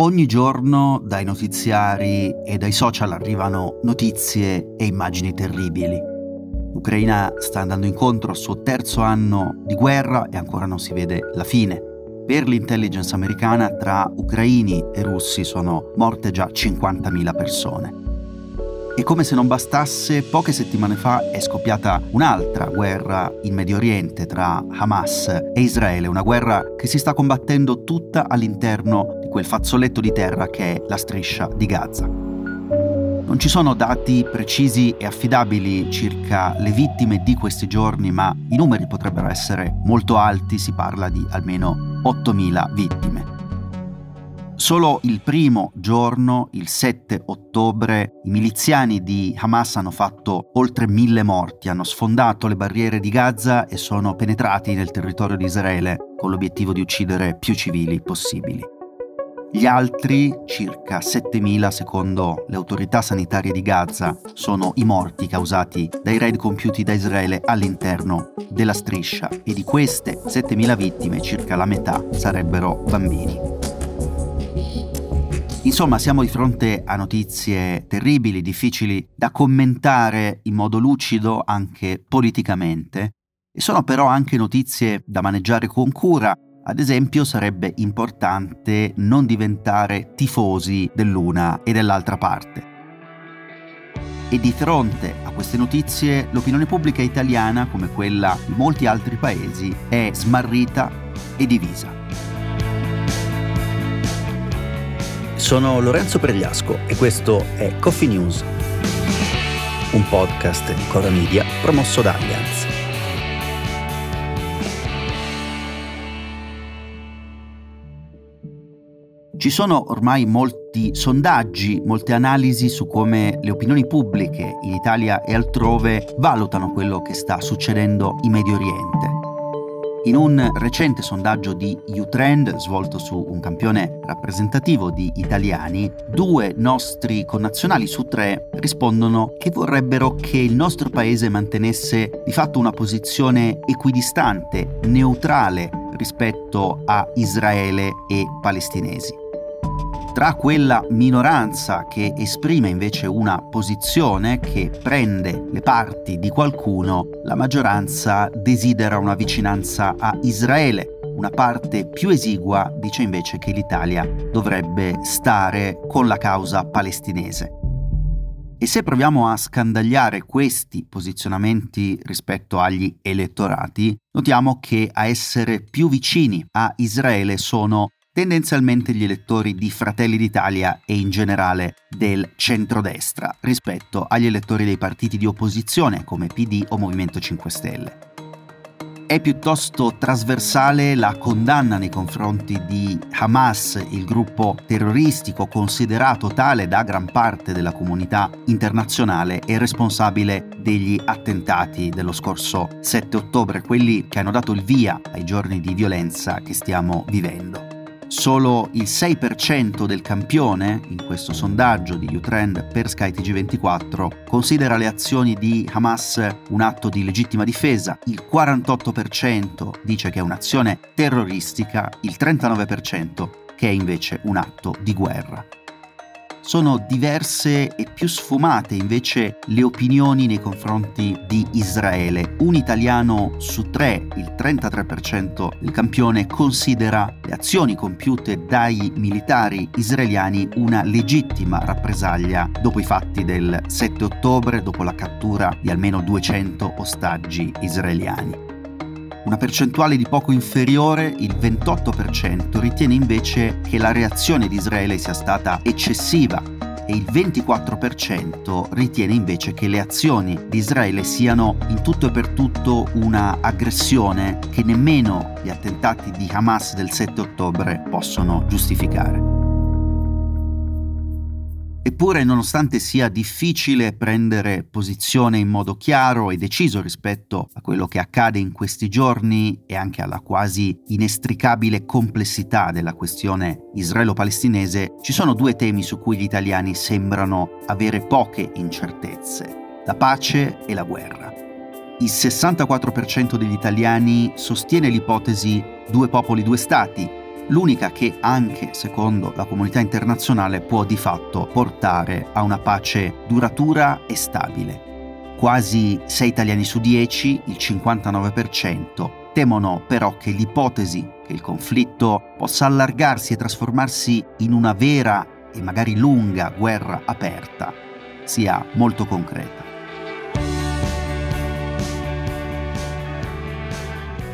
Ogni giorno dai notiziari e dai social arrivano notizie e immagini terribili. L'Ucraina sta andando incontro al suo terzo anno di guerra e ancora non si vede la fine. Per l'intelligence americana tra ucraini e russi sono morte già 50.000 persone. E come se non bastasse, poche settimane fa è scoppiata un'altra guerra in Medio Oriente tra Hamas e Israele, una guerra che si sta combattendo tutta all'interno di quel fazzoletto di terra che è la striscia di Gaza. Non ci sono dati precisi e affidabili circa le vittime di questi giorni, ma i numeri potrebbero essere molto alti, si parla di almeno 8.000 vittime. Solo il primo giorno, il 7 ottobre, i miliziani di Hamas hanno fatto oltre mille morti, hanno sfondato le barriere di Gaza e sono penetrati nel territorio di Israele con l'obiettivo di uccidere più civili possibili. Gli altri, circa 7.000 secondo le autorità sanitarie di Gaza, sono i morti causati dai raid compiuti da Israele all'interno della striscia e di queste 7.000 vittime circa la metà sarebbero bambini. Insomma, siamo di fronte a notizie terribili, difficili da commentare in modo lucido anche politicamente, e sono però anche notizie da maneggiare con cura. Ad esempio sarebbe importante non diventare tifosi dell'una e dell'altra parte. E di fronte a queste notizie l'opinione pubblica italiana, come quella di molti altri paesi, è smarrita e divisa. Sono Lorenzo Pregliasco e questo è Coffee News, un podcast di Cora Media promosso da Allianz. Ci sono ormai molti sondaggi, molte analisi su come le opinioni pubbliche in Italia e altrove valutano quello che sta succedendo in Medio Oriente. In un recente sondaggio di Utrend svolto su un campione rappresentativo di italiani, due nostri connazionali su tre rispondono che vorrebbero che il nostro paese mantenesse di fatto una posizione equidistante, neutrale rispetto a Israele e palestinesi tra quella minoranza che esprime invece una posizione che prende le parti di qualcuno, la maggioranza desidera una vicinanza a Israele. Una parte più esigua dice invece che l'Italia dovrebbe stare con la causa palestinese. E se proviamo a scandagliare questi posizionamenti rispetto agli elettorati, notiamo che a essere più vicini a Israele sono tendenzialmente gli elettori di Fratelli d'Italia e in generale del centrodestra rispetto agli elettori dei partiti di opposizione come PD o Movimento 5 Stelle. È piuttosto trasversale la condanna nei confronti di Hamas, il gruppo terroristico considerato tale da gran parte della comunità internazionale e responsabile degli attentati dello scorso 7 ottobre, quelli che hanno dato il via ai giorni di violenza che stiamo vivendo. Solo il 6% del campione, in questo sondaggio di Utrend per SkyTG24, considera le azioni di Hamas un atto di legittima difesa, il 48% dice che è un'azione terroristica, il 39% che è invece un atto di guerra sono diverse e più sfumate invece le opinioni nei confronti di Israele. Un italiano su tre, il 33% del campione, considera le azioni compiute dai militari israeliani una legittima rappresaglia dopo i fatti del 7 ottobre, dopo la cattura di almeno 200 ostaggi israeliani. Una percentuale di poco inferiore, il 28%, ritiene invece che la reazione di Israele sia stata eccessiva e il 24% ritiene invece che le azioni di Israele siano in tutto e per tutto una aggressione che nemmeno gli attentati di Hamas del 7 ottobre possono giustificare. Eppure, nonostante sia difficile prendere posizione in modo chiaro e deciso rispetto a quello che accade in questi giorni e anche alla quasi inestricabile complessità della questione israelo-palestinese, ci sono due temi su cui gli italiani sembrano avere poche incertezze, la pace e la guerra. Il 64% degli italiani sostiene l'ipotesi due popoli, due stati, l'unica che anche secondo la comunità internazionale può di fatto portare a una pace duratura e stabile. Quasi 6 italiani su 10, il 59%, temono però che l'ipotesi che il conflitto possa allargarsi e trasformarsi in una vera e magari lunga guerra aperta sia molto concreta.